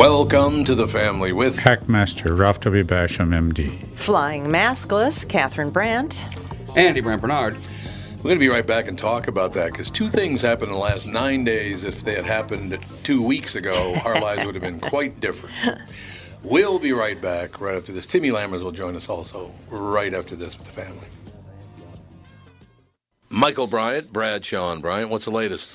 Welcome to the family with Hackmaster Ralph W. Basham, MD. Flying Maskless, Catherine Brandt. Andy Brant Bernard. We're going to be right back and talk about that because two things happened in the last nine days. If they had happened two weeks ago, our lives would have been quite different. We'll be right back right after this. Timmy Lammers will join us also right after this with the family. Michael Bryant, Bradshaw and Bryant, what's the latest?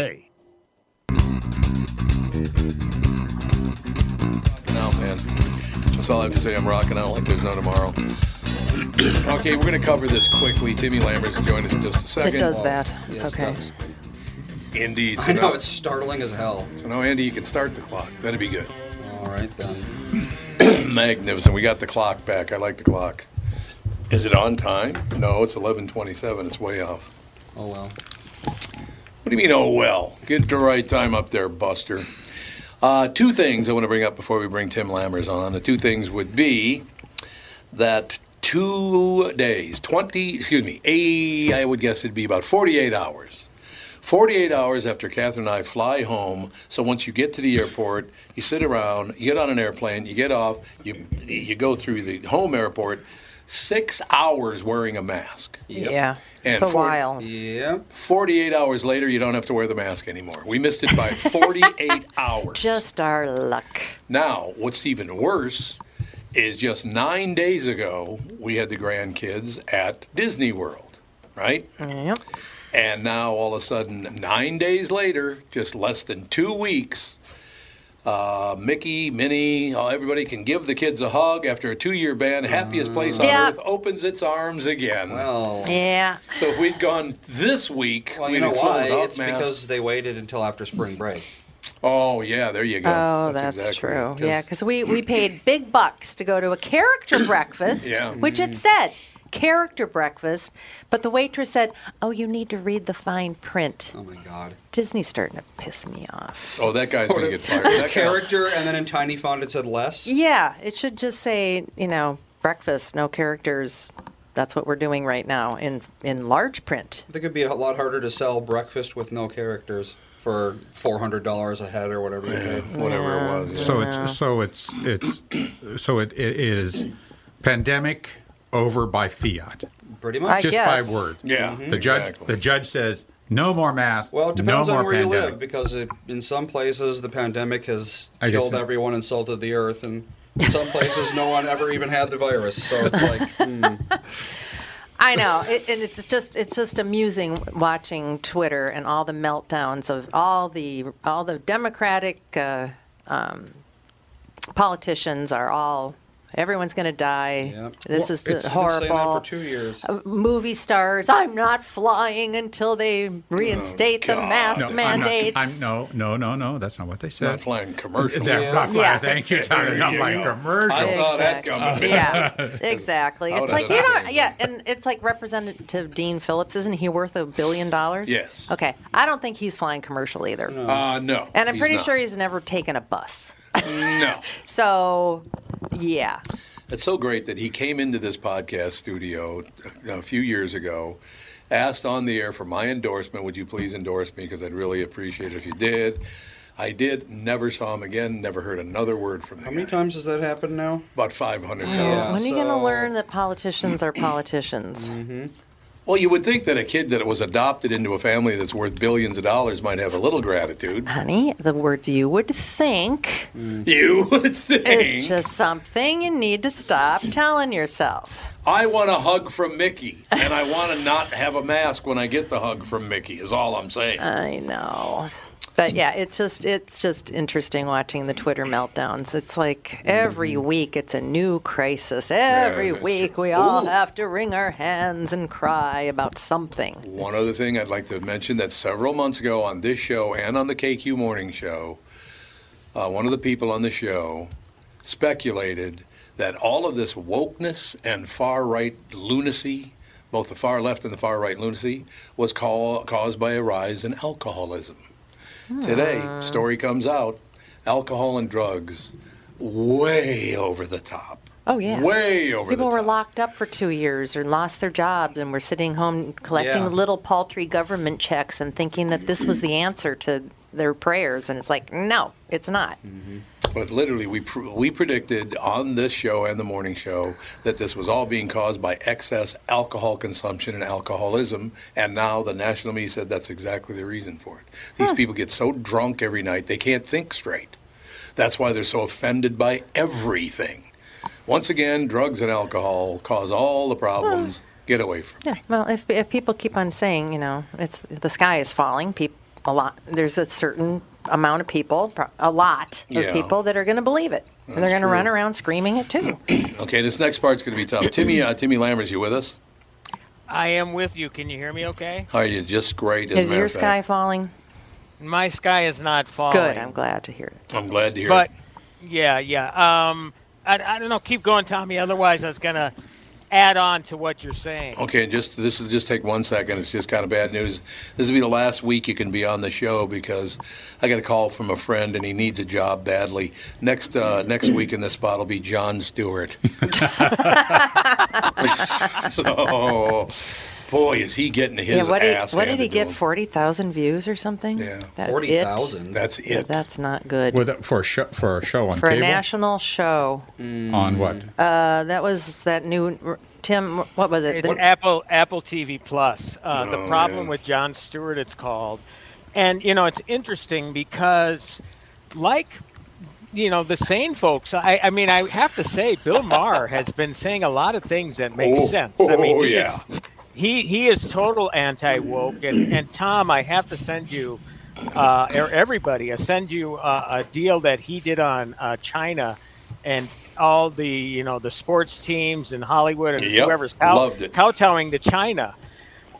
Rocking out, man. That's all I have to say. I'm rocking out like there's no tomorrow. okay, we're going to cover this quickly. Timmy Lammers will join us in just a second. It does that. It's Yes, it okay. does. Indeed. So I know now, it's startling as hell. so now, Andy, you can start the clock. That'd be good. All right then. Magnificent. We got the clock back. I like the clock. Is it on time? No, it's 11:27. It's way off. Oh well. What do you mean, oh well? Get the right time up there, Buster. Uh, two things I want to bring up before we bring Tim Lammers on. The two things would be that two days, 20, excuse me, a, I would guess it'd be about 48 hours. 48 hours after Catherine and I fly home. So once you get to the airport, you sit around, you get on an airplane, you get off, you, you go through the home airport, six hours wearing a mask. Yeah. And it's a for- while. Yeah. 48 hours later, you don't have to wear the mask anymore. We missed it by 48 hours. Just our luck. Now, what's even worse is just nine days ago, we had the grandkids at Disney World, right? Yep. And now, all of a sudden, nine days later, just less than two weeks, uh, Mickey, Minnie, uh, everybody can give the kids a hug after a two year ban. Happiest place on Yeah. earth opens its arms again. Well. Yeah. so if we'd gone this week, Well, we'd you know have why? It's masks. because they waited until after spring break. Oh yeah, there you go. Oh, that's, exactly true. right. Yeah, because we, we paid big bucks to go to a character breakfast, Yeah. which it said character breakfast, but the waitress said, "Oh, you need to read the fine print." Oh my god. Disney's starting to piss me off. Oh, that guy's gonna get fired. That Character, and then in tiny font it said less. Yeah, it should just say, you know, breakfast, no characters. that's what we're doing right now in in large print. I think it'd be a lot harder to sell breakfast with no characters for four hundred dollars a head or whatever you pay. Whatever it was. yeah. So it's so it's it's so it, it is pandemic over by fiat, Pretty I much. just guess. by word. Yeah, The judge exactly. the judge says no more masks. Well, it depends no on where you live because it, in some places the pandemic has I killed it- everyone and salted the earth, and in some places no one ever even had the virus. So it's like, hmm. I know, it, and it's just it's just amusing watching Twitter and all the meltdowns of all the all the Democratic uh, um, politicians are all everyone's going to die. Yep. This Well, is it's- just I've been saying that horrible. for two years. Movie stars, I'm not flying until they reinstate the mask no, I'm not- mandates. I'm, no, no, no, no. That's not what they said. Not flying commercial. They're not flying. Yeah. Thank you, Tyler. Not flying go. commercial. I saw that Exactly. coming. Yeah, exactly. It's like you the know, yeah, and it's like Representative Dean Phillips. Isn't he worth a billion dollars? Yes. Okay, I don't think he's flying commercial either. Uh, no. And I'm he's pretty not. sure he's never taken a bus. No. So, yeah. It's so great that he came into this podcast studio uh, a few years ago, asked on the air for my endorsement. Would you please endorse me? Because I'd really appreciate it if you did. I did. Never saw him again. Never heard another word from him. How many guy. times has that happened now? About 500,000. Yeah. when are you going to learn that politicians are politicians? Well, you would think that a kid that was adopted into a family that's worth billions of dollars might have a little gratitude. Honey, the words you would think mm. You would think. is just something you need to stop telling yourself. I want a hug from Mickey, and I want to not have a mask when I get the hug from Mickey. Is all I'm saying. I know. But yeah, it's just it's just interesting watching the Twitter meltdowns. It's like every week it's a new crisis. Every that's week true. we all have to wring our hands and cry about something. One other thing I'd like to mention that several months ago on this show and on the KQ Morning Show, uh, one of the people on the show speculated that all of this wokeness and far right lunacy, both the far left and the far right lunacy, was call, caused by a rise in alcoholism. Today, hmm. story comes out alcohol and drugs way over the top. Oh yeah. Way over the top. People were locked up for two years or lost their jobs and were sitting home collecting Yeah. little paltry government checks and thinking that this was the answer to their prayers. And it's like, no, it's not. Mm-hmm. But literally, we pr- we predicted on this show and the morning show that this was all being caused by excess alcohol consumption and alcoholism, and now the national media said that's exactly the reason for it. These people get so drunk every night they can't think straight. That's why they're so offended by everything. Once again, drugs and alcohol cause all the problems. Get away from. Yeah. Well, if, if people keep on saying, you know, it's the sky is falling, people a lot. There's a certain amount of people, a lot of Yeah. people that are going to believe it, and they're going to run around screaming it too. Okay, this next part's going to be tough. Timmy, uh, Timmy Lammers, you with us? I am with you. Can you hear me okay? Are you just great? as is your sky fact. falling? My sky is not falling. Good. I'm glad to hear it. I'm glad to hear But it. But yeah, yeah. Um, I, I don't know. Keep going, Tommy. Otherwise, I was gonna add on to what you're saying. Okay, just this is just take one second. It's just kind of bad news. This will be the last week you can be on the show because I got a call from a friend and he needs a job badly. Next uh, next week in this spot will be Jon Stewart. so, boy, is he getting his yeah. What did, ass what did he get? him. Forty thousand views or something? Yeah. That's Forty it? That's Yeah, it. that's not good. With, for a show for a show on For a national show, on what? uh, that was that new Tim. What was it? It's The- Apple Apple TV Plus. Uh, the Oh, problem yeah. with Jon Stewart, it's called, and you know it's interesting because, like, you know the sane folks. I, I mean, I have to say, Bill Maher has been saying a lot of things that make Oh, sense. I mean, oh, yeah. He he is total anti woke, and, and Tom, I have to send you. Uh, or everybody, I send you uh, a deal that he did on uh, China, and all the you know the sports teams in Hollywood and Yep, whoever's cow- kowtowing to China.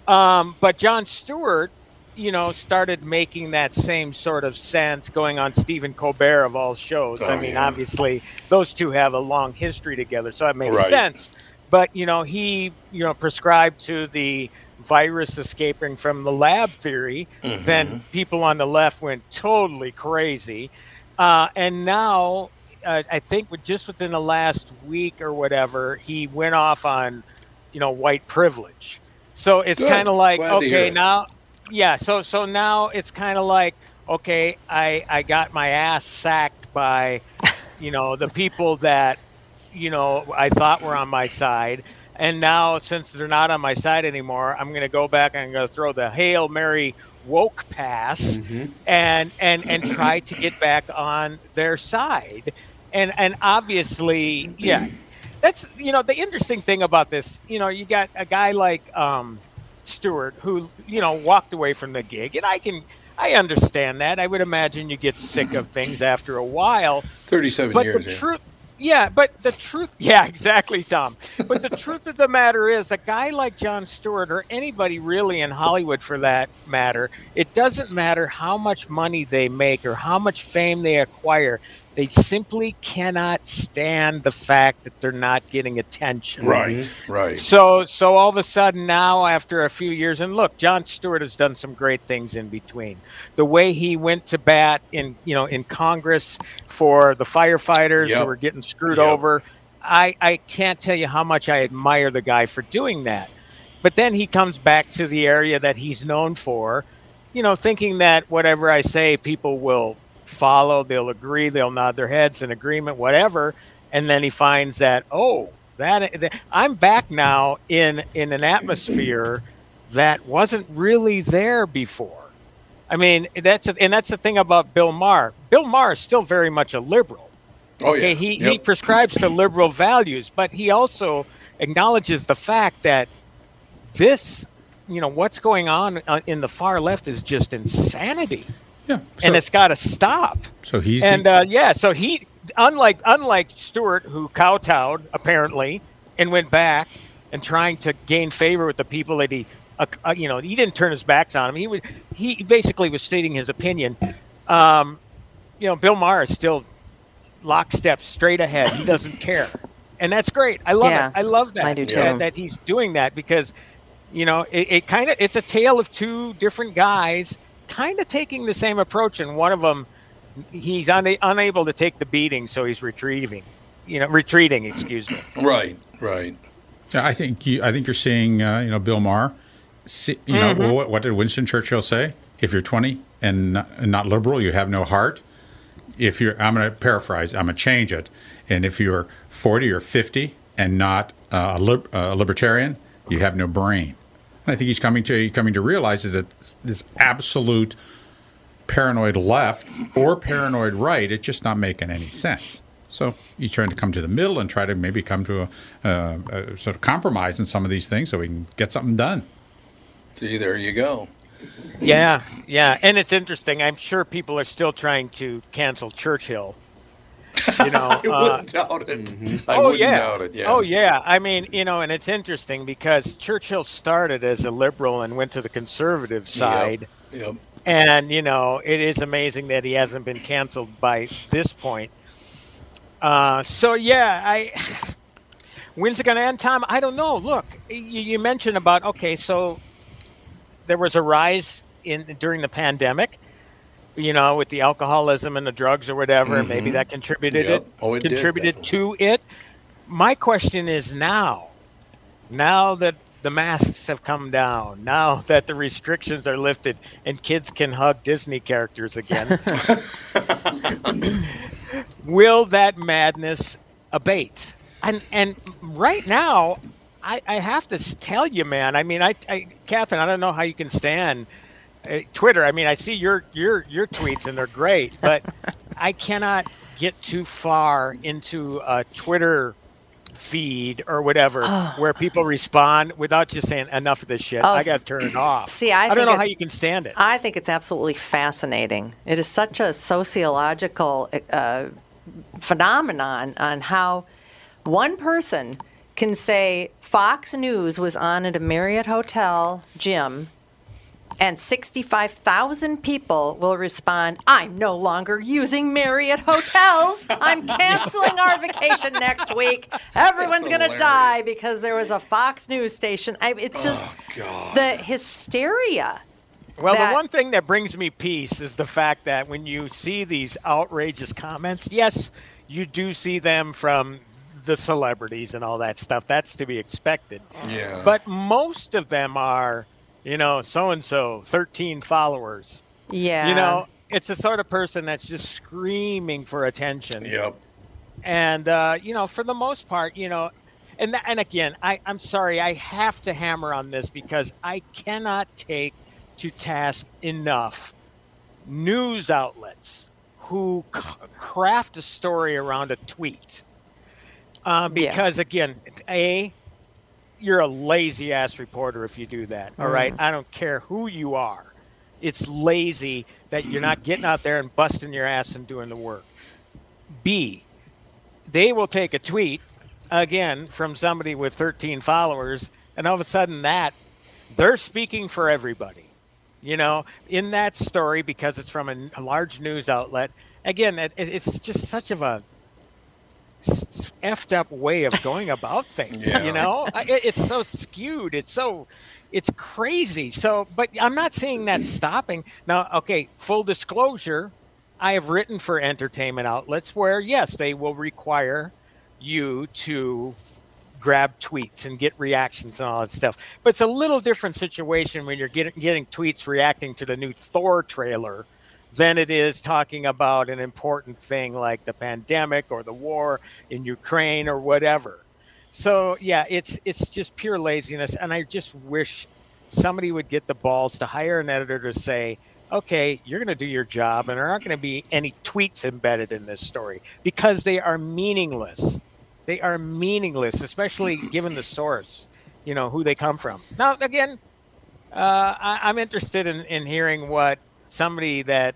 Um, but Jon Stewart, you know, started making that same sort of sense going on Stephen Colbert of all shows. I Oh, mean, yeah. obviously, those two have a long history together, so it makes Right. sense. But you know, he you know prescribed to the virus escaping from the lab theory. Mm-hmm. Then people on the left went totally crazy, uh, and now uh, I think with just within the last week or whatever, he went off on you know, white privilege. So it's kind of like, Glad okay, now, yeah. So so now it's kind of like, okay, I I got my ass sacked by, you know, the people that, you know, I thought were on my side. And now, since they're not on my side anymore, I'm going to go back and I'm going to throw the hail mary woke pass and and and try to get back on their side. And and obviously, yeah, that's you know the interesting thing about this. You know, you got a guy like um, Stewart who you know walked away from the gig, and I can. I understand that. I would imagine you get sick of things after a while. 37 But years. the yeah. truth, yeah, but the truth, yeah, exactly, Tom. But the truth of the matter is, a guy like Jon Stewart, or anybody really in Hollywood for that matter, it doesn't matter how much money they make or how much fame they acquire. They simply cannot stand the fact that they're not getting attention. Right, mm-hmm. right. So, so all of a sudden now, after a few years, and look, Jon Stewart has done some great things in between. The way he went to bat in, you know, in Congress for the firefighters Yep. who were getting screwed Yep. over, I, I can't tell you how much I admire the guy for doing that. But then he comes back to the area that he's known for, you know, thinking that whatever I say, people will follow, they'll agree, they'll nod their heads in agreement, whatever. And then he finds that, oh, that, that I'm back now in in an atmosphere that wasn't really there before. I mean, that's a, and that's the thing about Bill Maher. Bill Maher is still very much a liberal. Oh, yeah. Okay, he, he Yep. prescribes to liberal values, but he also acknowledges the fact that this, you know, what's going on uh, in the far left is just insanity, Yeah. and it's got to stop. So he's and the- uh, yeah, so he, unlike unlike Stewart, who kowtowed apparently and went back and trying to gain favor with the people that he, uh, uh, you know, he didn't turn his backs on him. He was he basically was stating his opinion. Um, you know, Bill Maher is still lockstep straight ahead. He doesn't care, and that's great. I love Yeah, it. I love that. I do too. That, that he's doing that because, you know, it, it kind of it's a tale of two different guys, kind of taking the same approach, and one of them he's una- unable to take the beating, so he's retrieving. You know, retreating. Excuse me. Right, right. I think you. I think you're seeing. Uh, you know, Bill Maher. See, you know Mm-hmm. what, what did Winston Churchill say? If you're 20 and not, and not liberal, you have no heart. If you're, I'm going to paraphrase. I'm going to change it. And if you're 40 or 50 and not uh, a, lib, a libertarian, you have no brain. And I think he's coming to coming to realize is that this- this absolute paranoid left or paranoid right, it's just not making any sense. So he's trying to come to the middle and try to maybe come to a, uh, a sort of compromise in some of these things so we can get something done. See, there you go. Yeah, yeah, and it's interesting. I'm sure people are still trying to cancel Churchill. You know, I uh, wouldn't doubt it. I oh wouldn't yeah. doubt it. Yeah. Oh yeah. I mean, you know, and it's interesting because Churchill started as a liberal and went to the conservative side. Yep. And you know, it is amazing that he hasn't been canceled by this point. Uh, so yeah, I. When's it going to end, Tom? I don't know. Look, you, you mentioned about okay, so there was a rise in during the pandemic. You know, with the alcoholism and the drugs or whatever, and maybe that contributed Mm-hmm. Yep. it Oh, it did, contributed to it. My question is now, now that the masks have come down, now that the restrictions are lifted, and kids can hug Disney characters again, will that madness abate? And and right now, I, I have to tell you, man. I mean, I, I Catherine, I don't know how you can stand Twitter. I mean, I see your your your tweets and they're great, but I cannot get too far into a Twitter feed or whatever where people respond without just saying enough of this shit. Oh, I got to turn it off. see, I don't know how you can stand it. I think it's absolutely fascinating. It is such a sociological uh, phenomenon on how one person can say Fox News was on at a Marriott Hotel gym, and 65,000 people will respond, I'm no longer using Marriott hotels. I'm canceling our vacation next week. Everyone's going to die because there was a Fox News station. I, it's just the hysteria. Well, that- the one thing that brings me peace is the fact that when you see these outrageous comments, yes, you do see them from the celebrities and all that stuff. That's to be expected. Yeah. But most of them are, you know, so and so, 13 followers. Yeah. You know, it's the sort of person that's just screaming for attention. Yep. And uh, you know, for the most part, you know, and tha- and again, I I'm sorry, I have to hammer on this because I cannot take to task enough news outlets who c- craft a story around a tweet. Uh, Yeah. because again, a you're a lazy ass reporter if you do that. All right, mm. I don't care who you are. It's lazy that you're not getting out there and busting your ass and doing the work. B, they will take a tweet again from somebody with 13 followers, and all of a sudden that they're speaking for everybody. You know, in that story because it's from a, a large news outlet. Again, it, it- it's just such of a effed up way of going about things. Yeah. You know, it, it's so skewed. It's so, it's crazy. So, but I'm not seeing that stopping now. Okay, full disclosure, I have written for entertainment outlets where yes, they will require you to grab tweets and get reactions and all that stuff. But it's a little different situation when you're getting getting tweets reacting to the new Thor trailer than it is talking about an important thing like the pandemic or the war in Ukraine or whatever. So yeah, it's it's just pure laziness, and I just wish somebody would get the balls to hire an editor to say, okay, you're going to do your job, and there aren't going to be any tweets embedded in this story because they are meaningless. They are meaningless, especially given the source, you know, who they come from. Now, again, uh, I, I'm interested in, in hearing what somebody that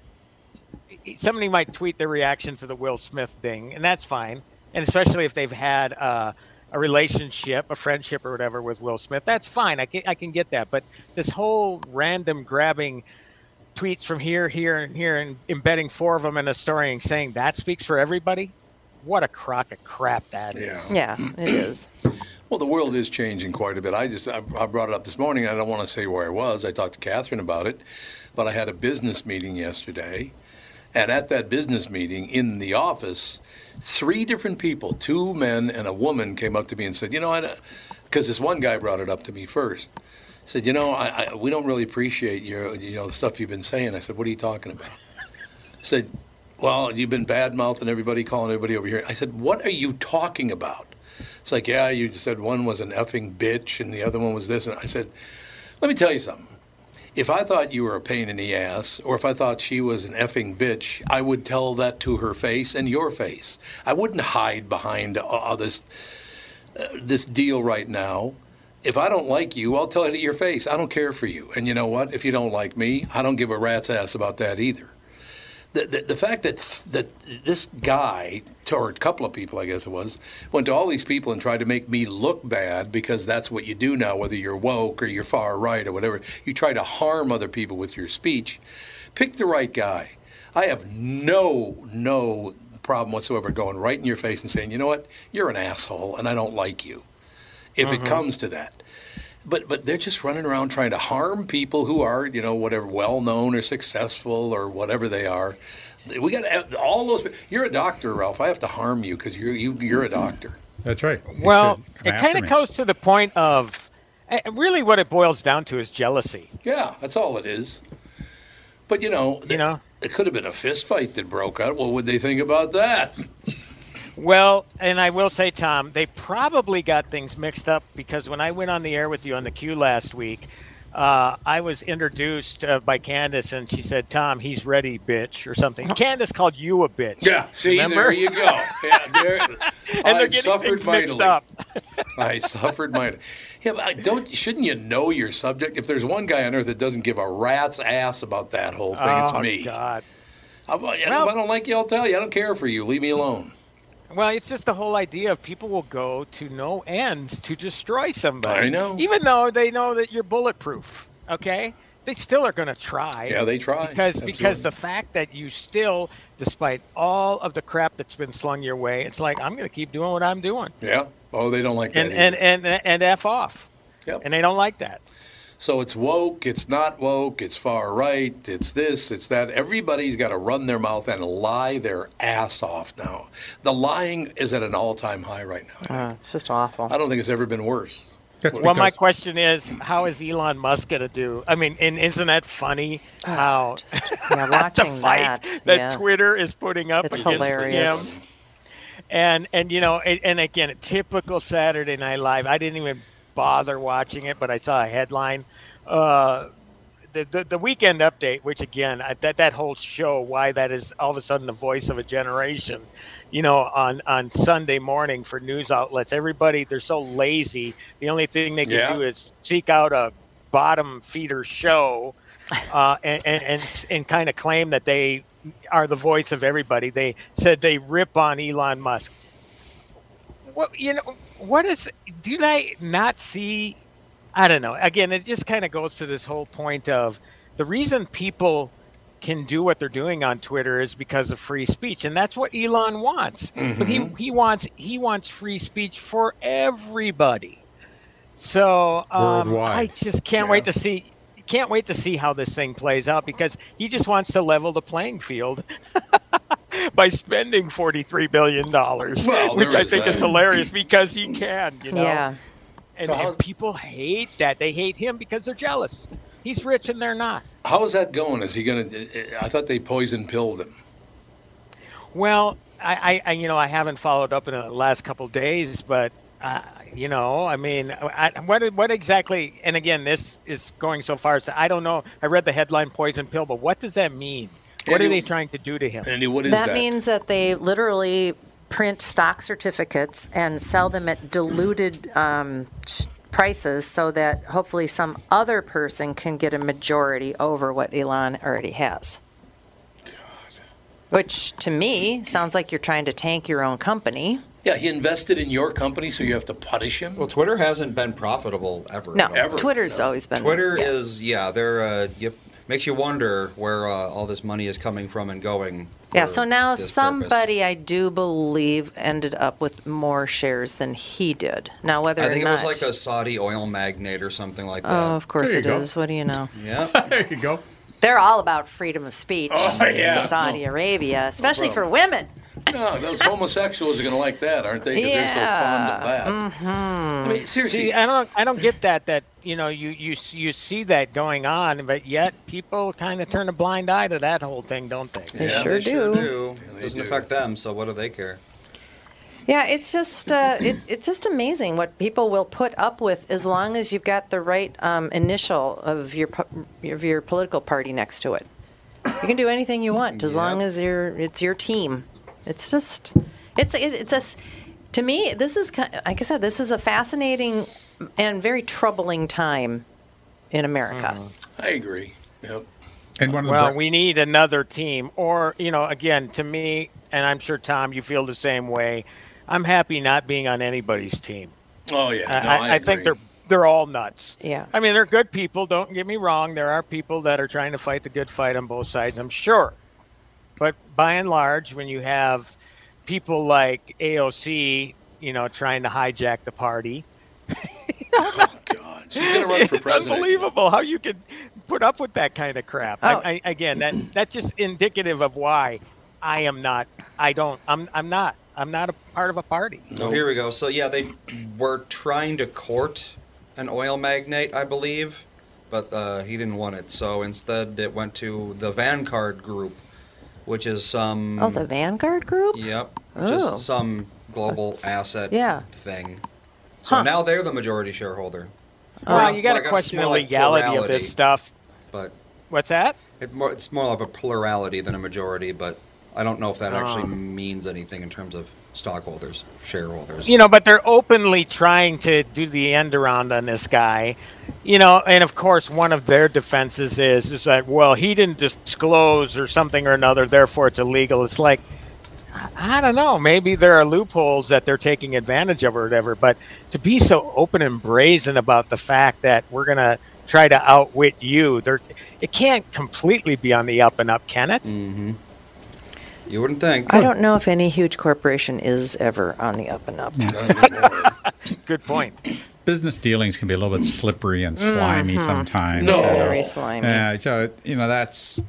somebody might tweet their reaction to the Will Smith thing, and that's fine. And especially if they've had uh, a relationship, a friendship, or whatever with Will Smith, that's fine. I can I can get that. But this whole random grabbing tweets from here, here, and here, and embedding four of them in a story and saying that speaks for everybody. What a crock of crap that is. Yeah. Yeah, it is. Well, the world is changing quite a bit. I just I, I brought it up this morning. I don't want to say where I was. I talked to Catherine about it, but I had a business meeting yesterday, and at that business meeting in the office, three different people, two men and a woman, came up to me and said, "You know, what?" because this one guy brought it up to me first. Said, "You know, I, I, we don't really appreciate your, you know, the stuff you've been saying." I said, "What are you talking about?" Said, "Well, you've been bad mouthing everybody, calling everybody over here." I said, "What are you talking about?" It's like, yeah, you said one was an effing bitch and the other one was this. And I said, let me tell you something. If I thought you were a pain in the ass, or if I thought she was an effing bitch, I would tell that to her face and your face. I wouldn't hide behind uh, this uh, this deal right now. If I don't like you, I'll tell it to your face. I don't care for you. And you know what? If you don't like me, I don't give a rat's ass about that either the, the, the fact that that this guy or a couple of people, I guess it was, went to all these people and tried to make me look bad because that's what you do now, whether you're woke or you're far right or whatever. You try to harm other people with your speech. Pick the right guy. I have no no problem whatsoever going right in your face and saying, you know what, you're an asshole and I don't like you. If it mm-hmm. comes to that but but they're just running around trying to harm people who are you know whatever well known or successful or whatever they are. We got all those. You're a doctor, Ralph. I have to harm you because you're you, you're a doctor. That's right. You Well, it kind of me. goes to the point of eh, really what it boils down to is jealousy. Yeah, that's all it is. But you know, You know? it could have been a fist fight that broke out. What would they think about that? Well, and I will say, Tom, they probably got things mixed up because when I went on the air with you on the queue last week, uh, I was introduced uh, by Candace, and she said, "Tom, he's ready, bitch," or something. Candace called you a bitch. Yeah, see, Remember? there you go. Yeah, there, and they're getting suffered things mixed mightily. up. I suffered mightily. Yeah, but don't. Shouldn't you know your subject? If there's one guy on earth that doesn't give a rat's ass about that whole thing, oh it's me. God. I, I- if Well- I don't like you, I'll tell you. I don't care for you. Leave me alone. Well, it's just the whole idea of people will go to no ends to destroy somebody. I know. Even though they know that you're bulletproof, okay? They still are going to try. Yeah, they try. Because because the fact that you still, despite all of the crap that's been slung your way, it's like I'm going to keep doing what I'm doing, Yeah. Oh, they don't like that. and and and and f off, Yep. and they don't like that. So it's woke, it's not woke, it's far right, it's this, it's that. Everybody's got to run their mouth and lie their ass off now. The lying is at an all-time high right now. Oh, it's just awful. I don't think it's ever been worse. That's Well, my question is, how is Elon Musk going to do? I mean, and isn't that funny ah, how Yeah, the watching fight that. that, yeah. Twitter is putting up It's against hilarious. him? And and you know, and, and again, typical Saturday Night Live. I didn't even bother watching it, but I saw a headline. Uh, the, the, the weekend update, which again, I, that that whole show, why that is all of a sudden the voice of a generation, you know, on on Sunday morning for news outlets, everybody they're so lazy. The only thing they can Yeah. do is seek out a bottom feeder show, uh, and and and, and kind of claim that they are the voice of everybody. They said they rip on Elon Musk. What you know? What is? do I not see? I don't know. Again, it just kind of goes to this whole point of the reason people can do what they're doing on Twitter is because of free speech, and that's what Elon wants. But he he wants he wants free speech for everybody. So um, I just can't wait to see can't wait to see how this thing plays out because he just wants to level the playing field by spending forty three billion dollars, Well, which I think that. is hilarious because he can. You know. Yeah. And, So and people hate that. They hate him because they're jealous. He's rich and they're not. How is that going? Is he going to? I thought they poison pilled him. Well, I, I, I you know, I haven't followed up in the last couple days, but uh, you know, I mean, I, what what exactly? And again, this is going so far as to, I don't know. I read the headline "poison pill," but what does that mean? What Andy- are they trying to do to him? Andy, what is that, that? means that they literally print stock certificates and sell them at diluted um, prices so that hopefully some other person can get a majority over what Elon already has. God. Which to me sounds like you're trying to tank your own company. yeah, he invested in your company, so you have to punish him. Well, Twitter hasn't been profitable ever. No, Ever. think. Twitter's always been Twitter yeah. is yeah. They're uh, you, makes you wonder where uh, all this money is coming from and going. Yeah, so now this somebody I do believe ended up with more shares than he did. Now whether. I think or it not was like a Saudi oil magnate or something like that. Oh, of course There it you is. What do you know? Yeah. there you go. They're all about freedom of speech Oh, yeah. in Saudi Arabia, especially for women. No, those homosexuals are going to like that, aren't they? Because Yeah. they're so fond of that. Mm-hmm. I mean, seriously. See, I don't, I don't get that. That you know, you you you see that going on, but yet people kind of turn a blind eye to that whole thing, don't they? They Yeah, sure they sure do. do. they Doesn't do. affect them, so what do they care? Yeah, it's just uh, it, it's just amazing what people will put up with as long as you've got the right um, initial of your of your political party next to it. You can do anything you want as long as you're it's your team. It's just it's it, it's a s- to me this is like I said this is a fascinating and very troubling time in America. I agree. Yep. And one of Well, bri- we need another team, or you know, again, to me, and I'm sure Tom, you feel the same way. I'm happy not being on anybody's team. Oh yeah. I, No, I, I, I think they're they're all nuts. Yeah. I mean, they're good people. Don't get me wrong. There are people that are trying to fight the good fight on both sides. I'm sure, but by and large, when you have people like AOC, you know, trying to hijack the party, Oh God, she's going to run for it's president. unbelievable how you could put up with that kind of crap. Oh. I, I, again, that that's just indicative of why I am not. I don't. I'm. I'm not. I'm not a part of a party. So here we go. So yeah, they were trying to court an oil magnate, I believe, but uh, he didn't want it. So instead, it went to the Vanguard Group, which is some. Oh, the Vanguard Group. Yep. Oh. Just some global That's- asset yeah. thing. So Huh. now they're the majority shareholder. Well, Well, you got to guess question the more like legality of this stuff. But What's that? it more, it's more of a plurality than a majority. But I don't know if that actually Oh. means anything in terms of stockholders, shareholders. You know, but they're openly trying to do the end around on this guy. You know, and of course, one of their defenses is is that well, he didn't disclose or something or another, therefore it's illegal. It's like I- I don't know. Maybe there are loopholes that they're taking advantage of or whatever. But to be so open and brazen about the fact that we're gonna try to outwit you, there, it can't completely be on the up and up, can it? Mm-hmm. You wouldn't think. I don't know if any huge corporation is ever on the up and up. Good point. business dealings can be a little bit slippery and mm-hmm. slimy sometimes. No. you. Very slimy. Yeah, so you know that's.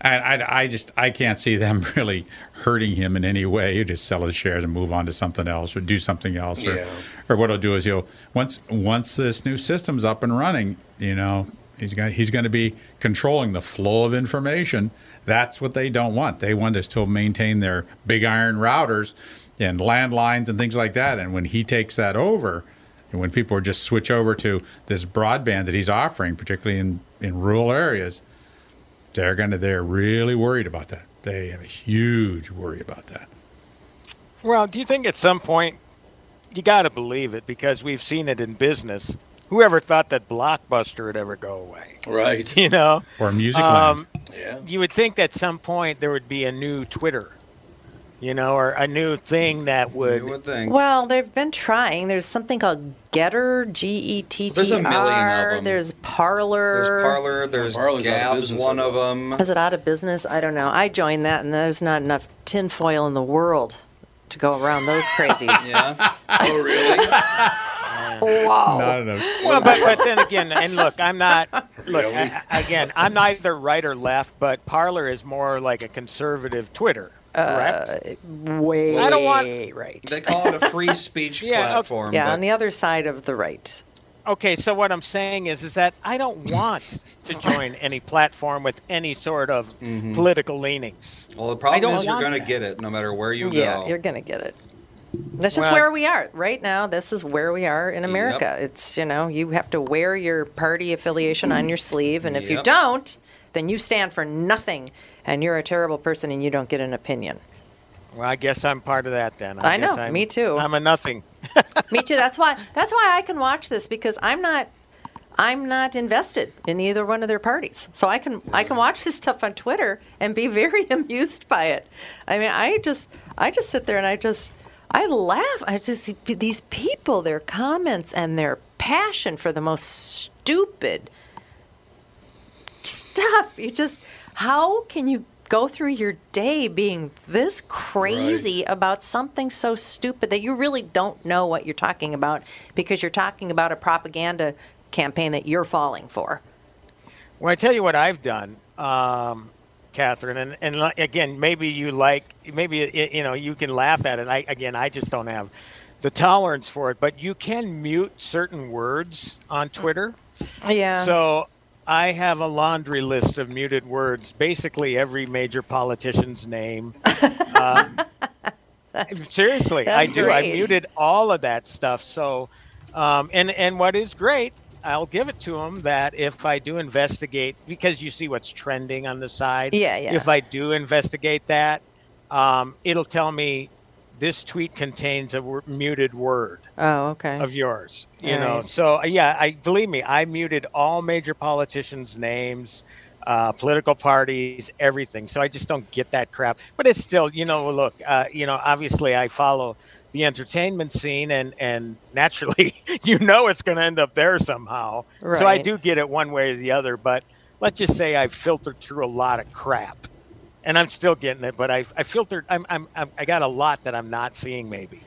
I, I, I just I can't see them really hurting him in any way. You just sell his shares and move on to something else or do something else. Or, Yeah. or what he'll do is he'll once once this new system's up and running, you know, he's going he's going to be controlling the flow of information. That's what they don't want. They want us to still maintain their big iron routers and landlines and things like that. And when he takes that over, and when people just switch over to this broadband that he's offering, particularly in, in rural areas, they're going to they're really worried about that. They have a huge worry about that. Well, do you think at some point you got to believe it because we've seen it in business? Whoever thought that Blockbuster would ever go away? Right. You know, Or music um, Yeah. you would think at some point there would be a new Twitter, you know, or a new thing that would. Would think. Well, they've been trying. There's something called Gettr, G E T T There's a million of them. There's Parler. There's Parler. There's Parler's out of Gab's one of them. Is it out of business? I don't know. I joined that, and there's not enough tinfoil in the world to go around those crazies. Yeah. Oh, really? Wow. Not enough. Well, but, but then again, and look, I'm not. Look, I, I- again, I'm neither right or left, but Parler is more like a conservative Twitter, correct? Way I don't want- right. They call it a free speech Yeah, okay. platform. yeah, but on the other side of the right. Okay, so what I'm saying is, is that I don't want to join any platform with any sort of Mm-hmm. political leanings. well, the problem is you're going to get it no matter where you Yeah, go. you're gonna get it. That's just Well- where we are right now. This is where we are in America. It's you know you have to wear your party affiliation on your sleeve, and if you don't, then you stand for nothing, and you're a terrible person, and you don't get an opinion. Well, I guess I'm part of that then. I guess know, I'm- me too. I'm a nothing. Me too. That's why. That's why I can watch this because I'm not. I'm not invested in either one of their parties, so I can I can watch this stuff on Twitter and be very amused by it. I mean, I just I just sit there and I just I laugh. I just see these people, their comments and their passion for the most stupid stuff. You just how can you go through your day being this crazy about something so stupid that you really don't know what you're talking about because you're talking about a propaganda campaign that you're falling for. Well, I tell you what I've done, um, Catherine, and and again, maybe you like, maybe it, you know, you can laugh at it. I again, I just don't have the tolerance for it. But you can mute certain words on Twitter. Yeah. So I have a laundry list of muted words, basically every major politician's name. Uh, seriously, I do. I muted all of that stuff. So, um, and and what is great, I'll give it to them that if I do investigate, because you see what's trending on the side. Yeah, yeah. If I do investigate that, um, it'll tell me this tweet contains a muted word oh, okay. of yours. You know, Right. so uh, yeah, I believe me, I muted all major politicians' names, uh, political parties, everything. So I just don't get that crap. But it's still, you know, look, uh, you know, obviously I follow the entertainment scene, and and naturally, you know, it's going to end up there somehow. So I do get it one way or the other. But let's just say I've filtered through a lot of crap. And I'm still getting it, but I, I filtered. I'm, I'm, I'm, I got a lot that I'm not seeing. Maybe.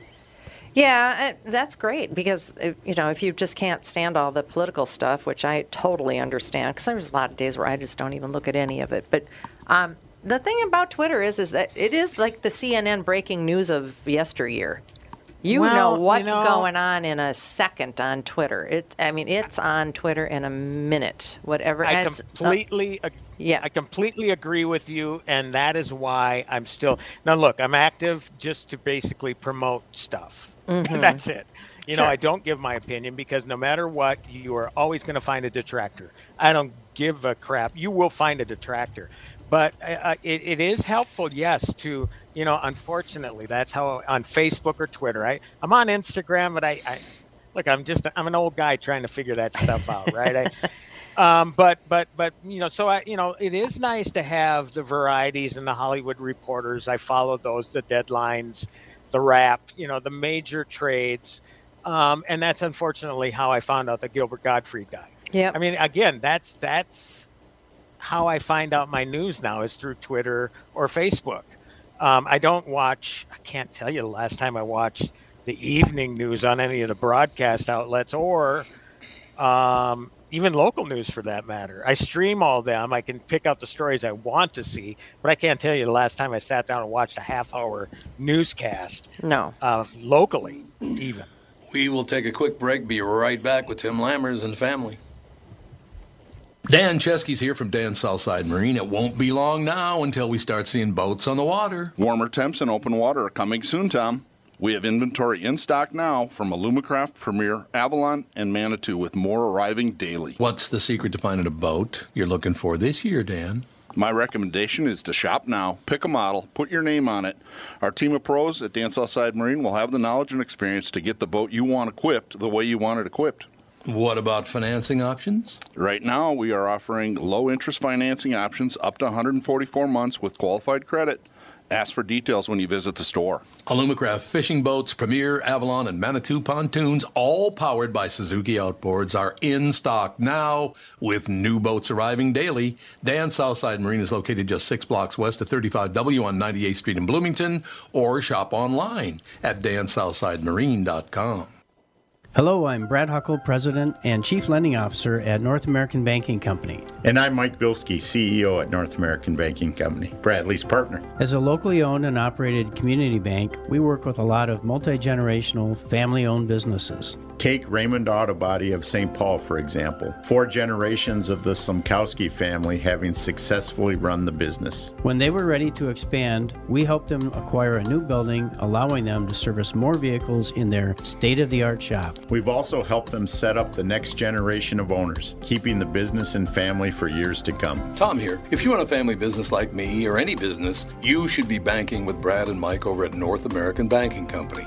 Yeah, uh, that's great because you know if you just can't stand all the political stuff, which I totally understand, because there's a lot of days where I just don't even look at any of it. But um, the thing about Twitter is, is that it is like the CNN breaking news of yesteryear. You Well, know you what's know- going on in a second on Twitter. It, I mean, it's on Twitter in a minute. Whatever. I uh, completely, ag- yeah. I completely agree with you, and that is why I'm still now. Look, I'm active just to basically promote stuff. That's it. You know, Mm-hmm. I don't give my opinion because no matter what, you are always going to find a detractor. I don't give a crap. You will find a detractor, but uh, uh, it, it is helpful, yes, to you know. Unfortunately, that's how on Facebook or Twitter. I I'm on Instagram, but I, I look. I'm just I'm an old guy trying to figure that stuff out, right? I, um, but but but you know, so I you know, it is nice to have the varieties and the Hollywood reporters. I follow those, the deadlines, the rap, you know, the major trades, um, and that's unfortunately how I found out that Gilbert Gottfried died. Yeah, I mean, again, that's that's how I find out my news now is through Twitter or Facebook. Um, I don't watch. I can't tell you the last time I watched the evening news on any of the broadcast outlets or um, even local news for that matter. I stream all them. I can pick out the stories I want to see, but I can't tell you the last time I sat down and watched a half hour newscast No. uh, locally, even. We will take a quick break. Be right back with Tim Lammers and family. Dan Chesky's here from Dan's Southside Marine. It won't be long now until we start seeing boats on the water. Warmer temps and open water are coming soon, Tom. We have inventory in stock now from Alumacraft, Premier, Avalon, and Manitou, with more arriving daily. What's the secret to finding a boat you're looking for this year, Dan? My recommendation is to shop now, pick a model, put your name on it. Our team of pros at Dan Southside Marine will have the knowledge and experience to get the boat you want equipped the way you want it equipped. What about financing options? Right now, we are offering low interest financing options up to 144 months with qualified credit. Ask for details when you visit the store. Alumacraft fishing boats, Premier, Avalon, and Manitou pontoons, all powered by Suzuki Outboards, are in stock now with new boats arriving daily. Dan Southside Marine is located just six blocks west of 35W on 98th Street in Bloomington, or shop online at dansouthsidemarine.com. Hello, I'm Brad Huckle, President and Chief Lending Officer at North American Banking Company. And I'm Mike Bilski, CEO at North American Banking Company, Bradley's partner. As a locally owned and operated community bank, we work with a lot of multi generational, family owned businesses. Take Raymond Auto Body of St. Paul, for example. Four generations of the Sumkowski family having successfully run the business. When they were ready to expand, we helped them acquire a new building, allowing them to service more vehicles in their state of the art shop. We've also helped them set up the next generation of owners, keeping the business and family for years to come. Tom here. If you run a family business like me or any business, you should be banking with Brad and Mike over at North American Banking Company.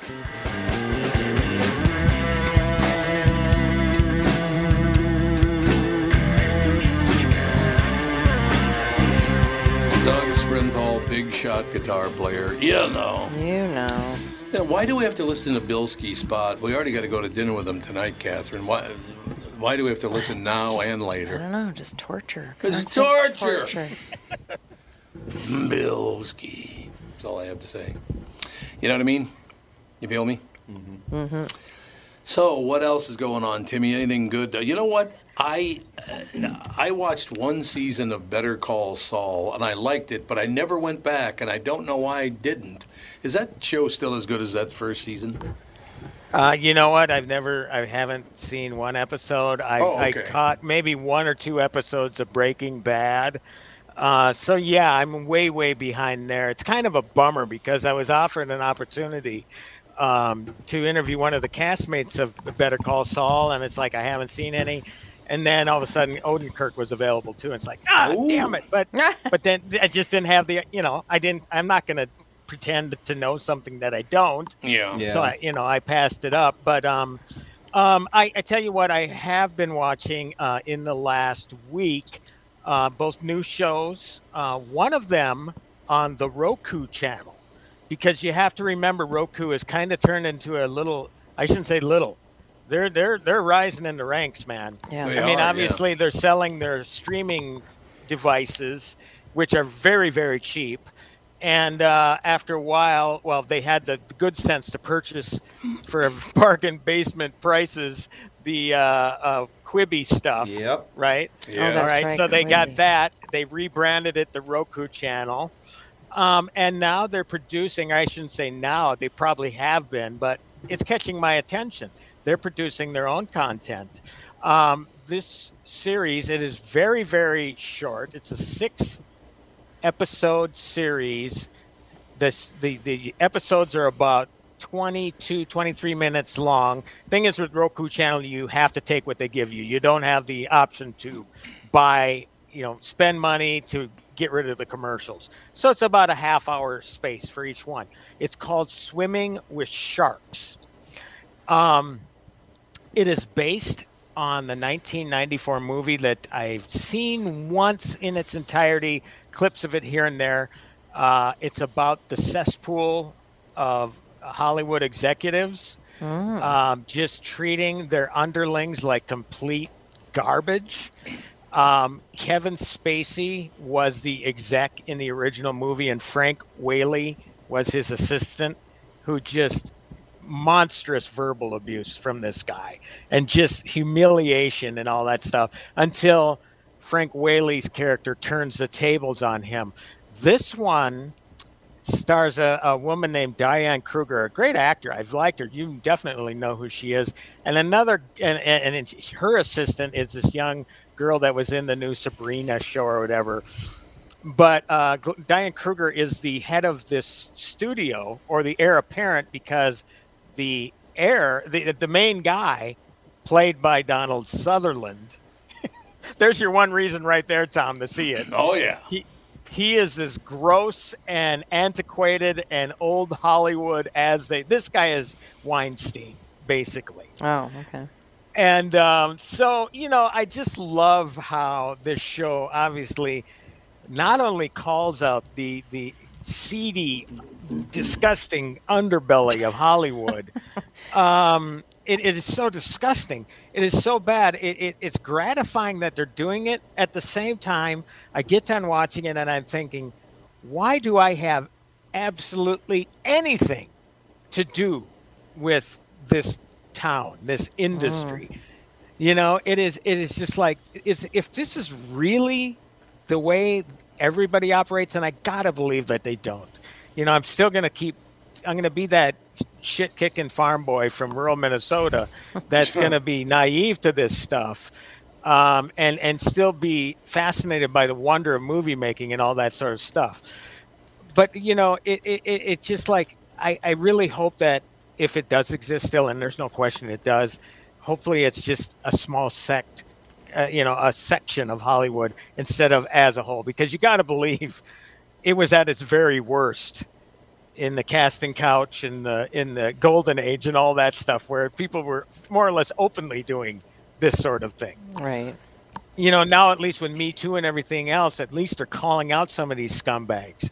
Doug Sprinthal, big shot guitar player. You know. You know. Yeah, why do we have to listen to Bilski Spot? We already got to go to dinner with him tonight, Catherine. Why? Why do we have to listen now and later? I don't know, just torture. It's Constant torture. Bilski. That's all I have to say. You know what I mean? You feel me? Mm-hmm. Mm-hmm. So, what else is going on, Timmy? Anything good? You know what? I uh, I watched one season of Better Call Saul, and I liked it, but I never went back, and I don't know why I didn't. Is that show still as good as that first season? Uh, you know what? I've never, I haven't seen one episode. I, Oh, I caught maybe one or two episodes of Breaking Bad. Uh, so yeah, I'm way, way behind there. It's kind of a bummer because I was offered an opportunity um, to interview one of the castmates of Better Call Saul, and it's like I haven't seen any. And then all of a sudden, Odenkirk was available too. And it's like, ah, damn it! But but then I just didn't have the, you know, I didn't. I'm not gonna pretend to know something that I don't. Yeah. Yeah. So I, you know, I passed it up. But um, um, I, I tell you what, I have been watching uh, in the last week uh, both new shows. Uh, one of them on the Roku channel, because you have to remember Roku has kind of turned into a little. I shouldn't say little. They're they're they're rising in the ranks, man. Yeah. They I mean, are, yeah. obviously they're selling their streaming devices, which are very very cheap. And uh, after a while, well, they had the good sense to purchase for bargain basement prices the uh, uh, Quibi stuff, Yep. right? Yeah. All that's right, right, so they got that. They rebranded it the Roku channel. Um, and now they're producing, I shouldn't say now, they probably have been, but it's catching my attention. They're producing their own content. Um, this series, it is very, very short. It's a six episode series. This the the episodes are about 22 23 minutes long. Thing is with Roku channel you have to take what they give you. You don't have the option to buy, you know, spend money to get rid of the commercials. So it's about a half hour space for each one. It's called Swimming with Sharks. Um, it is based on the 1994 movie that I've seen once in its entirety, clips of it here and there. Uh, it's about the cesspool of Hollywood executives um, just treating their underlings like complete garbage. Um, Kevin Spacey was the exec in the original movie, and Frank Whaley was his assistant, who just monstrous verbal abuse from this guy and just humiliation and all that stuff until Frank Whaley's character turns the tables on him. This one stars a, a woman named Diane Kruger, a great actor. I've liked her. You definitely know who she is. And another, and, and, and her assistant is this young girl that was in the new Sabrina show or whatever. But uh, Diane Kruger is the head of this studio or the heir apparent because the heir, the, the main guy, played by Donald Sutherland. There's your one reason right there, Tom, to see it. Oh yeah. He, he is as gross and antiquated and old Hollywood as they. This guy is Weinstein, basically. Oh, okay. And um, so, you know, I just love how this show obviously not only calls out the the seedy, disgusting underbelly of Hollywood. um, it, it is so disgusting. It is so bad. It, it, it's gratifying that they're doing it. At the same time, I get done watching it and I'm thinking, why do I have absolutely anything to do with this town, this industry? You know, it is. It is just like it's. If this is really the way everybody operates, and I gotta believe that they don't. You know, I'm still gonna keep. I'm gonna be that shit kicking farm boy from rural Minnesota that's gonna be naive to this stuff. Um, and and still be fascinated by the wonder of movie making and all that sort of stuff. But you know, it, it, it it's just like I, I really hope that if it does exist still, and there's no question it does, hopefully it's just a small sect, uh, you know, a section of Hollywood instead of as a whole. Because you got to believe it was at its very worst in the casting couch and the in the golden age and all that stuff, where people were more or less openly doing this sort of thing. Right. You know, now at least with Me Too and everything else, at least they're calling out some of these scumbags.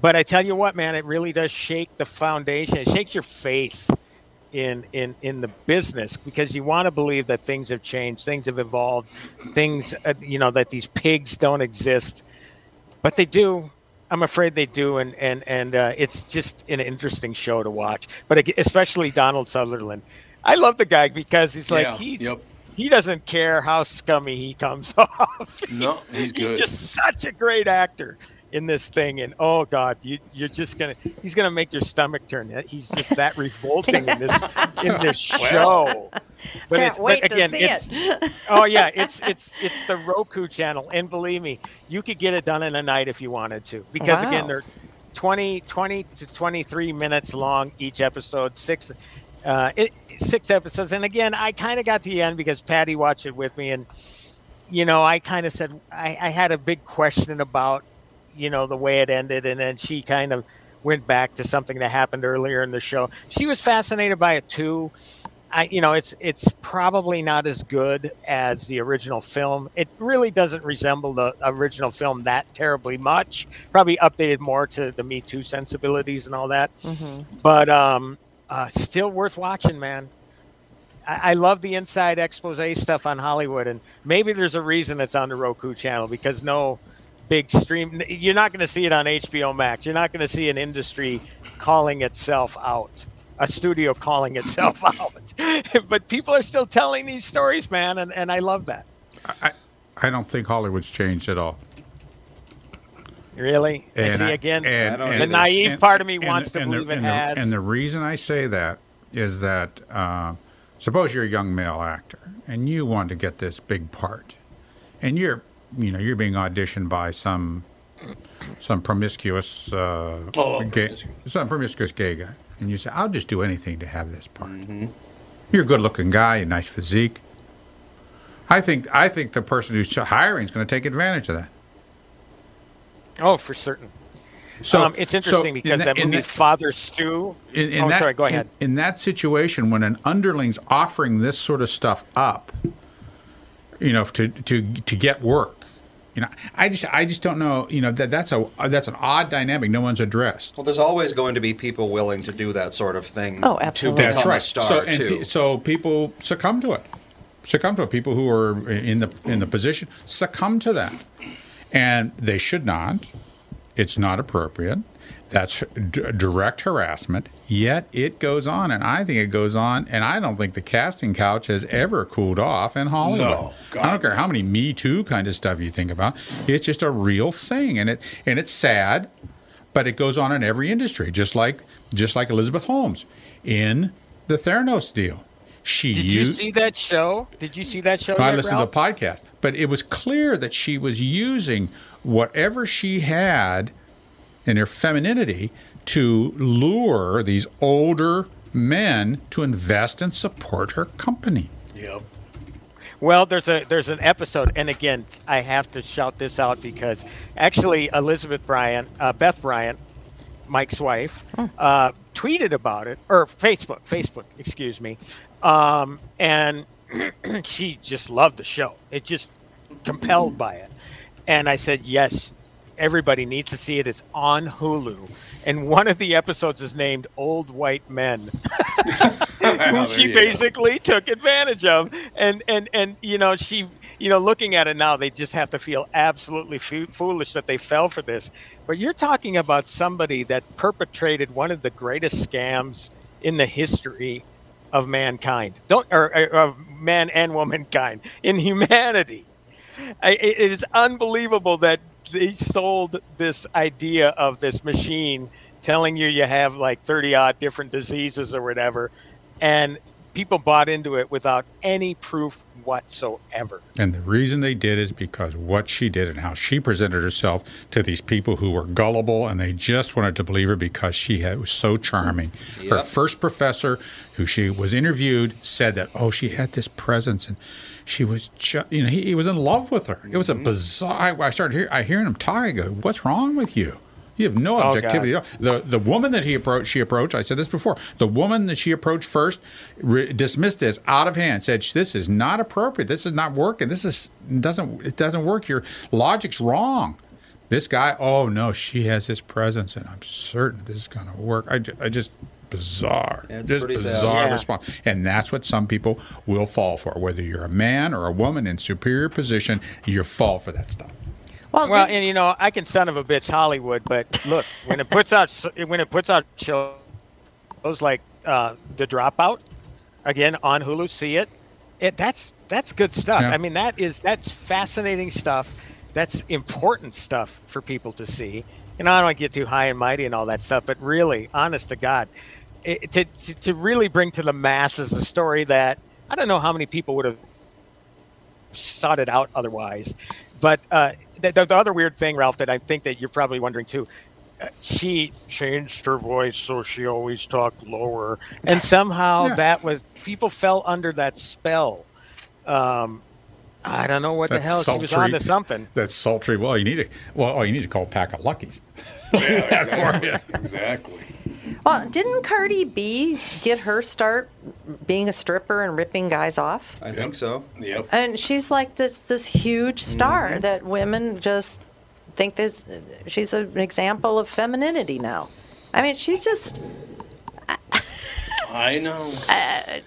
But I tell you what, man, it really does shake the foundation. It shakes your faith in in in the business because you want to believe that things have changed, things have evolved, things uh, you know that these pigs don't exist, but they do. I'm afraid they do, and and and uh, it's just an interesting show to watch. But especially Donald Sutherland, I love the guy because he's like Yeah, he's yep. he doesn't care how scummy he comes off. No, he's good. He's just such a great actor in this thing, and oh god, you you're just gonna he's gonna make your stomach turn. He's just that revolting in this in this show. But Can't it's- but wait to again, see it's, it. oh yeah, it's it's it's the Roku channel, and believe me, you could get it done in a night if you wanted to, because again, they're 20, 20 to 23 minutes long each episode, six, uh, it, six episodes. And again, I kind of got to the end because Patty watched it with me, and you know, I kind of said I, I had a big question about, you know, the way it ended, and then she kind of went back to something that happened earlier in the show. She was fascinated by it too. I, you know, it's it's probably not as good as the original film. It really doesn't resemble the original film that terribly much. Probably updated more to the Me Too sensibilities and all that. But um, uh, still worth watching, man. I, I love the inside expose stuff on Hollywood, and maybe there's a reason it's on the Roku channel because no big stream. You're not going to see it on HBO Max. You're not going to see an industry calling itself out, a studio calling itself out. but people are still telling these stories, man, and, and I love that. I, I don't think Hollywood's changed at all. Really? I And see I- again. and- the and- naive and- part of me and- wants to and the- believe it and the- has. And the reason I say that is that uh, suppose you're a young male actor and you want to get this big part, and you're you know you're being auditioned by some some promiscuous, uh, Oh, gay, promiscuous. some promiscuous gay guy, and you say, "I'll just do anything to have this part." Mm-hmm. You're a good-looking guy, a nice physique. I think I think the person who's hiring is going to take advantage of that. Oh, for certain. So um, it's so interesting in because that- that, in movie that- Father Stu. in, in oh, that, sorry. Go in- In, that situation, when an underling's offering this sort of stuff up, you know, to to to get work, you know, I just I just don't know. You know that that's a that's an odd dynamic. No one's addressed. Well, there's always going to be people willing to do that sort of thing. Oh, To absolutely. become That's right. a star so and too. pe- so people succumb to it. Succumb to it. People who are in the in the position succumb to that, and they should not. It's not appropriate. That's d- direct harassment. Yet it goes on, and I think it goes on. And I don't think the casting couch has ever cooled off in Hollywood. No, God, I don't care how many Me Too kind of stuff you think about. It's just a real thing, and it and it's sad, but it goes on in every industry. Just like just like Elizabeth Holmes in the Theranos deal. She Did you used, see that show? Did you see that show? I yet, listened Ralph? to the podcast, but it was clear that she was using whatever she had in her femininity to lure these older men to invest and support her company. Yep. Well, there's a there's an episode, and again, I have to shout this out because actually Elizabeth Bryant, uh, Beth Bryant, Mike's wife, uh, tweeted about it or Facebook, Facebook, excuse me, um, and she just loved the show. It just compelled by it, and I said yes. Everybody needs to see it. It's on Hulu, and one of the episodes is named "Old White Men." who she basically took advantage of. And and and you know she you know looking at it now they just have to feel absolutely fo- foolish that they fell for this. But you're talking about somebody that perpetrated one of the greatest scams in the history of mankind. Don't or, or of man and womankind in humanity. I, it is unbelievable that they sold this idea of this machine telling you you have like 30 odd different diseases or whatever and people bought into it without any proof whatsoever And the reason they did is because what she did and how she presented herself to these people who were gullible and they just wanted to believe her because she had, was so charming. Her first professor, who she was interviewed, said that, oh, she had this presence and she was just, you know, he, he was in love with her. It was a mm-hmm. bizarre, I, I started hear, I hearing him talk, I go, what's wrong with you? You have no Oh, objectivity. all. the the woman that he approached, she approached. I said this before. The woman that she approached first re- dismissed this out of hand. Said this is not appropriate. This is not working. This is doesn't it doesn't work. Your logic's wrong. This guy. Oh no, she has his presence, and I'm certain this is going to work. I, I just bizarre. Yeah, it's just bizarre Yeah. response. And that's what some people will fall for. Whether you're a man or a woman in superior position, you fall for that stuff. Well, well did- and you know i can son of a bitch hollywood but look when it puts out when it puts out shows like uh, the dropout again on hulu see it it that's that's good stuff Yeah. i mean that is that's fascinating stuff that's important stuff for people to see and i don't get too high and mighty and all that stuff but really honest to god it, to, to, to really bring to the masses a story that i don't know how many people would have sought it out otherwise but uh, the, the, the other weird thing ralph that i think that you're probably wondering too uh, she changed her voice so she always talked lower and somehow Yeah. that was people fell under that spell um, i don't know what the That's hell she was sultry. on to something That's sultry. Well, you need to. Well, all you need to call a pack of luckies. Yeah, exactly. exactly. Well, didn't Cardi B get her start being a stripper and ripping guys off? I think so. Yep. And she's like this this huge star mm-hmm. that women just think this. She's an example of femininity now. I mean, she's just. I know. Uh,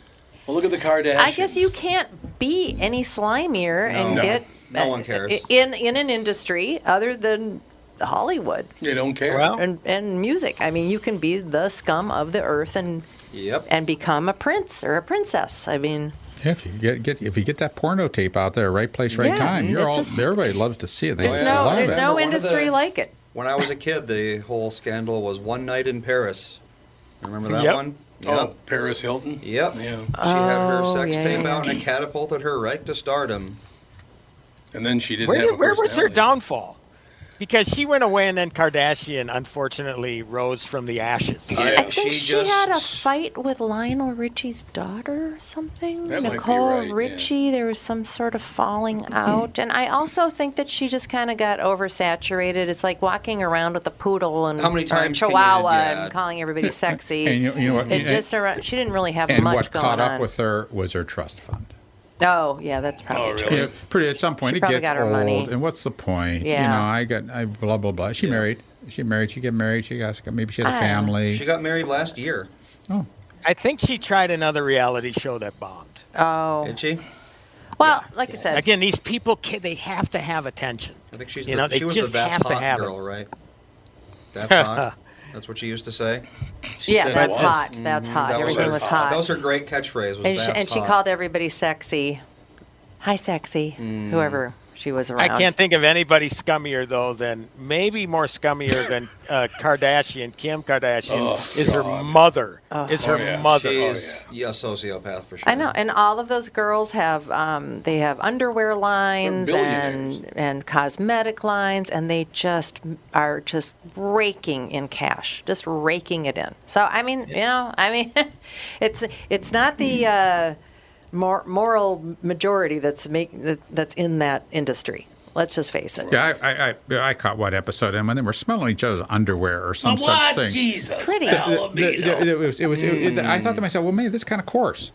well, look at the Kardashians. I guess you can't be any slimier and No. get No one cares. in in an industry other than Hollywood They don't care. Well- and and music. I mean, you can be the scum of the earth and Yep. and become a prince or a princess. I mean, Yeah, if you get, get if you get that porno tape out there, right place, right Yeah, time, you're all just- everybody loves to see it. They there's no there's it. no Remember one of industry the- like it. When I was a kid, the whole scandal was one night in Paris. Remember that Yep. one? Oh, Paris Hilton. Yep. Yeah. She had her Oh, sex yeah, tape out and it catapulted her right to stardom. And then she didn't where, have a did- where was her personality. downfall because she went away, and then Kardashian unfortunately rose from the ashes. I think she, had a fight with Lionel Richie's daughter or something. That Nicole right, yeah. Richie. There was some sort of falling out, and I also think that she just kind of got oversaturated. It's like walking around with a poodle and How many or a times can you- Chihuahua yeah. and calling everybody sexy. And you- you know what- It and- just around, she didn't really have And much what going caught on. up with her was her trust fund. Oh, yeah, that's probably true. Yeah, pretty at some point She it probably gets got her old, money. and what's the point? Yeah. You know, I got I blah blah blah. She married. She married. She get married. She got maybe she had a Ah. family. She got married last year. Oh, I think she tried another reality show that bombed. Oh. Did she? Well, like I said, Again, these people, ca- they have to have attention. I think she's You the, know, she was the That's have to Hot have it. girl, right? That's hot. That's what she used to say. yeah, said that's was. hot. That's hot. That Everything her- was hot. That was her great catchphrase. Was and she, "That's and she called everybody sexy. Hi, sexy. Mm. Whoever she was around. I can't think of anybody scummier though than maybe more scummier than uh, Kardashian. Kim Kardashian Oh, is her mother. Oh. Is her Oh, yeah. mother. She's yeah, a sociopath for sure. I know, and all of those girls have um, they have underwear lines and and cosmetic lines, and they just are just raking in cash, just raking it in. So I mean, you know, I mean, it's it's not the uh, mor- moral majority that's make that, that's in that industry. Let's just face it. yeah, I, I, I, I caught what episode, and when they were smelling each other's underwear or some such thing. Jesus. Pretty. The- the- the- it was, it was, it- it- I thought to myself, well, maybe this is kind of coarse.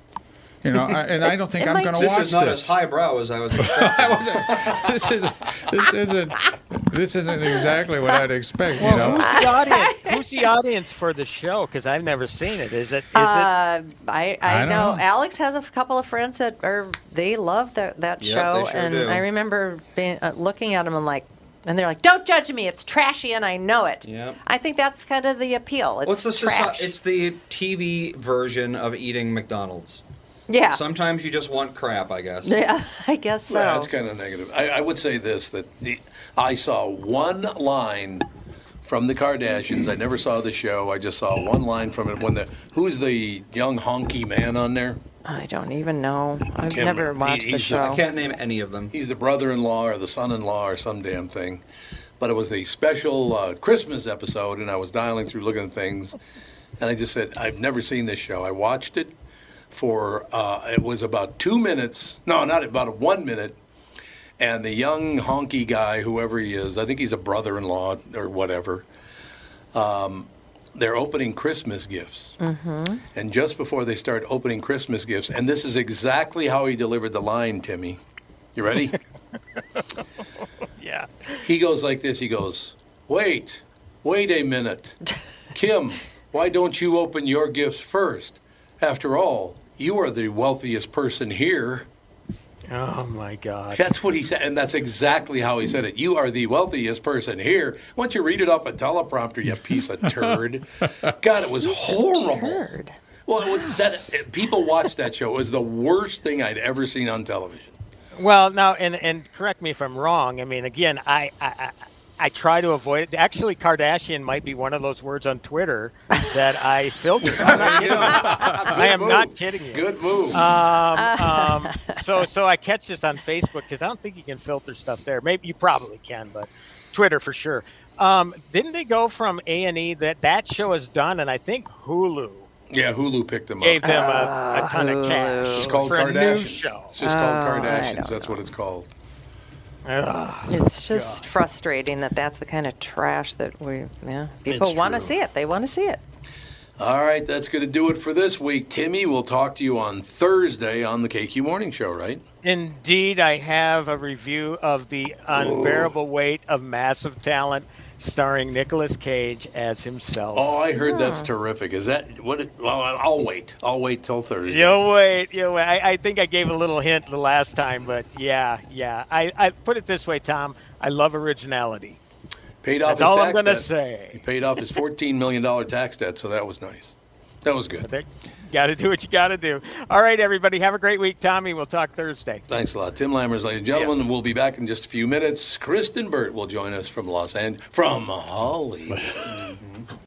You know, I, and I don't think It I'm might- going to watch This watch is not this. as highbrow as I was expecting. I wasn't- this is this isn't this isn't exactly what I'd expect. You know, Who's the audience? Who's the audience for the show? Because I've never seen it. Is it? Is it? Uh, I, I, I know. know. Alex has a couple of friends that are they love that that Yep, show, they sure and do. I remember being uh, looking at them and like, and they're like, "Don't judge me. It's trashy, and I know it." Yep. I think that's kind of the appeal. It's What's the soci- trash. It's the TV version of eating McDonald's. yeah, Sometimes you just want crap, I guess. yeah. I guess so. Yeah, that's kind of negative. I, I would say this that the, I saw one line from the Kardashians. I never saw the show. I just saw one line from it when the who's the young honky man on there? I don't even know. I've Can't never remember. He- watched the the- show. I can't name any of them. He's the brother-in-law or the son-in-law or some damn thing. But it was the special uh, Christmas episode, and I was dialing through looking at things, and I just said, "I've never seen this show." I watched it for uh, it was about two minutes. No, not about one minute. And the young honky guy, whoever he is, I think he's a brother-in-law or whatever. Um, they're opening Christmas gifts. And just before they start opening Christmas gifts, and this is exactly how he delivered the line, Timmy. You ready? yeah. he goes like this. He goes, "Wait, wait a minute, Kim. Why don't you open your gifts first? After all, you are the wealthiest person here." Oh my God. That's what he said, and that's exactly how he said it. You are the wealthiest person here. Once you read it off a teleprompter, you piece of turd? God, it was horrible. Turd. Well, it was- that people watched that show. It was the worst thing I'd ever seen on television. Well, now, and and correct me if I'm wrong. I mean, again, I I, I, I try to avoid it. Actually, Kardashian might be one of those words on Twitter that I filter. I'm not kidding you. I am move. not kidding you. Good move. Um, um, so so I catch this on Facebook because I don't think you can filter stuff there. Maybe you probably can, but Twitter for sure. Um, didn't they go from A and E that that show is done, and I think Hulu yeah, Hulu picked them up. gave up. them a, a ton of cash It's called for a new Kardashians. show. It's just called Oh, I Kardashians. don't That's what it's called. Ugh. It's oh, just frustrating that that's the kind of trash that we, yeah, people want to see it. They want to see it. All right, that's going to do it for this week. Timmy, we'll talk to you on Thursday on the KQ Morning Show, right? Indeed, I have a review of the unbearable weight of massive talent, starring Nicolas Cage as himself. Oh, I heard that's terrific. Is that what? It, well, I'll wait. I'll wait till Thursday. You'll wait, you'll wait. I, I think I gave a little hint the last time, but yeah, yeah. I, I put it this way, Tom. I love originality. Paid off That's his all I'm gonna debt. say. He paid off his fourteen million dollar tax debt, so that was nice. That was good. Got to do what you got to do. All right, everybody. Have a great week, Tommy. We'll talk Thursday. Thanks a lot, Tim Lammers, ladies and gentlemen. We'll be back in just a few minutes. Kristen Burt will join us from Los Angeles, from Hollywood.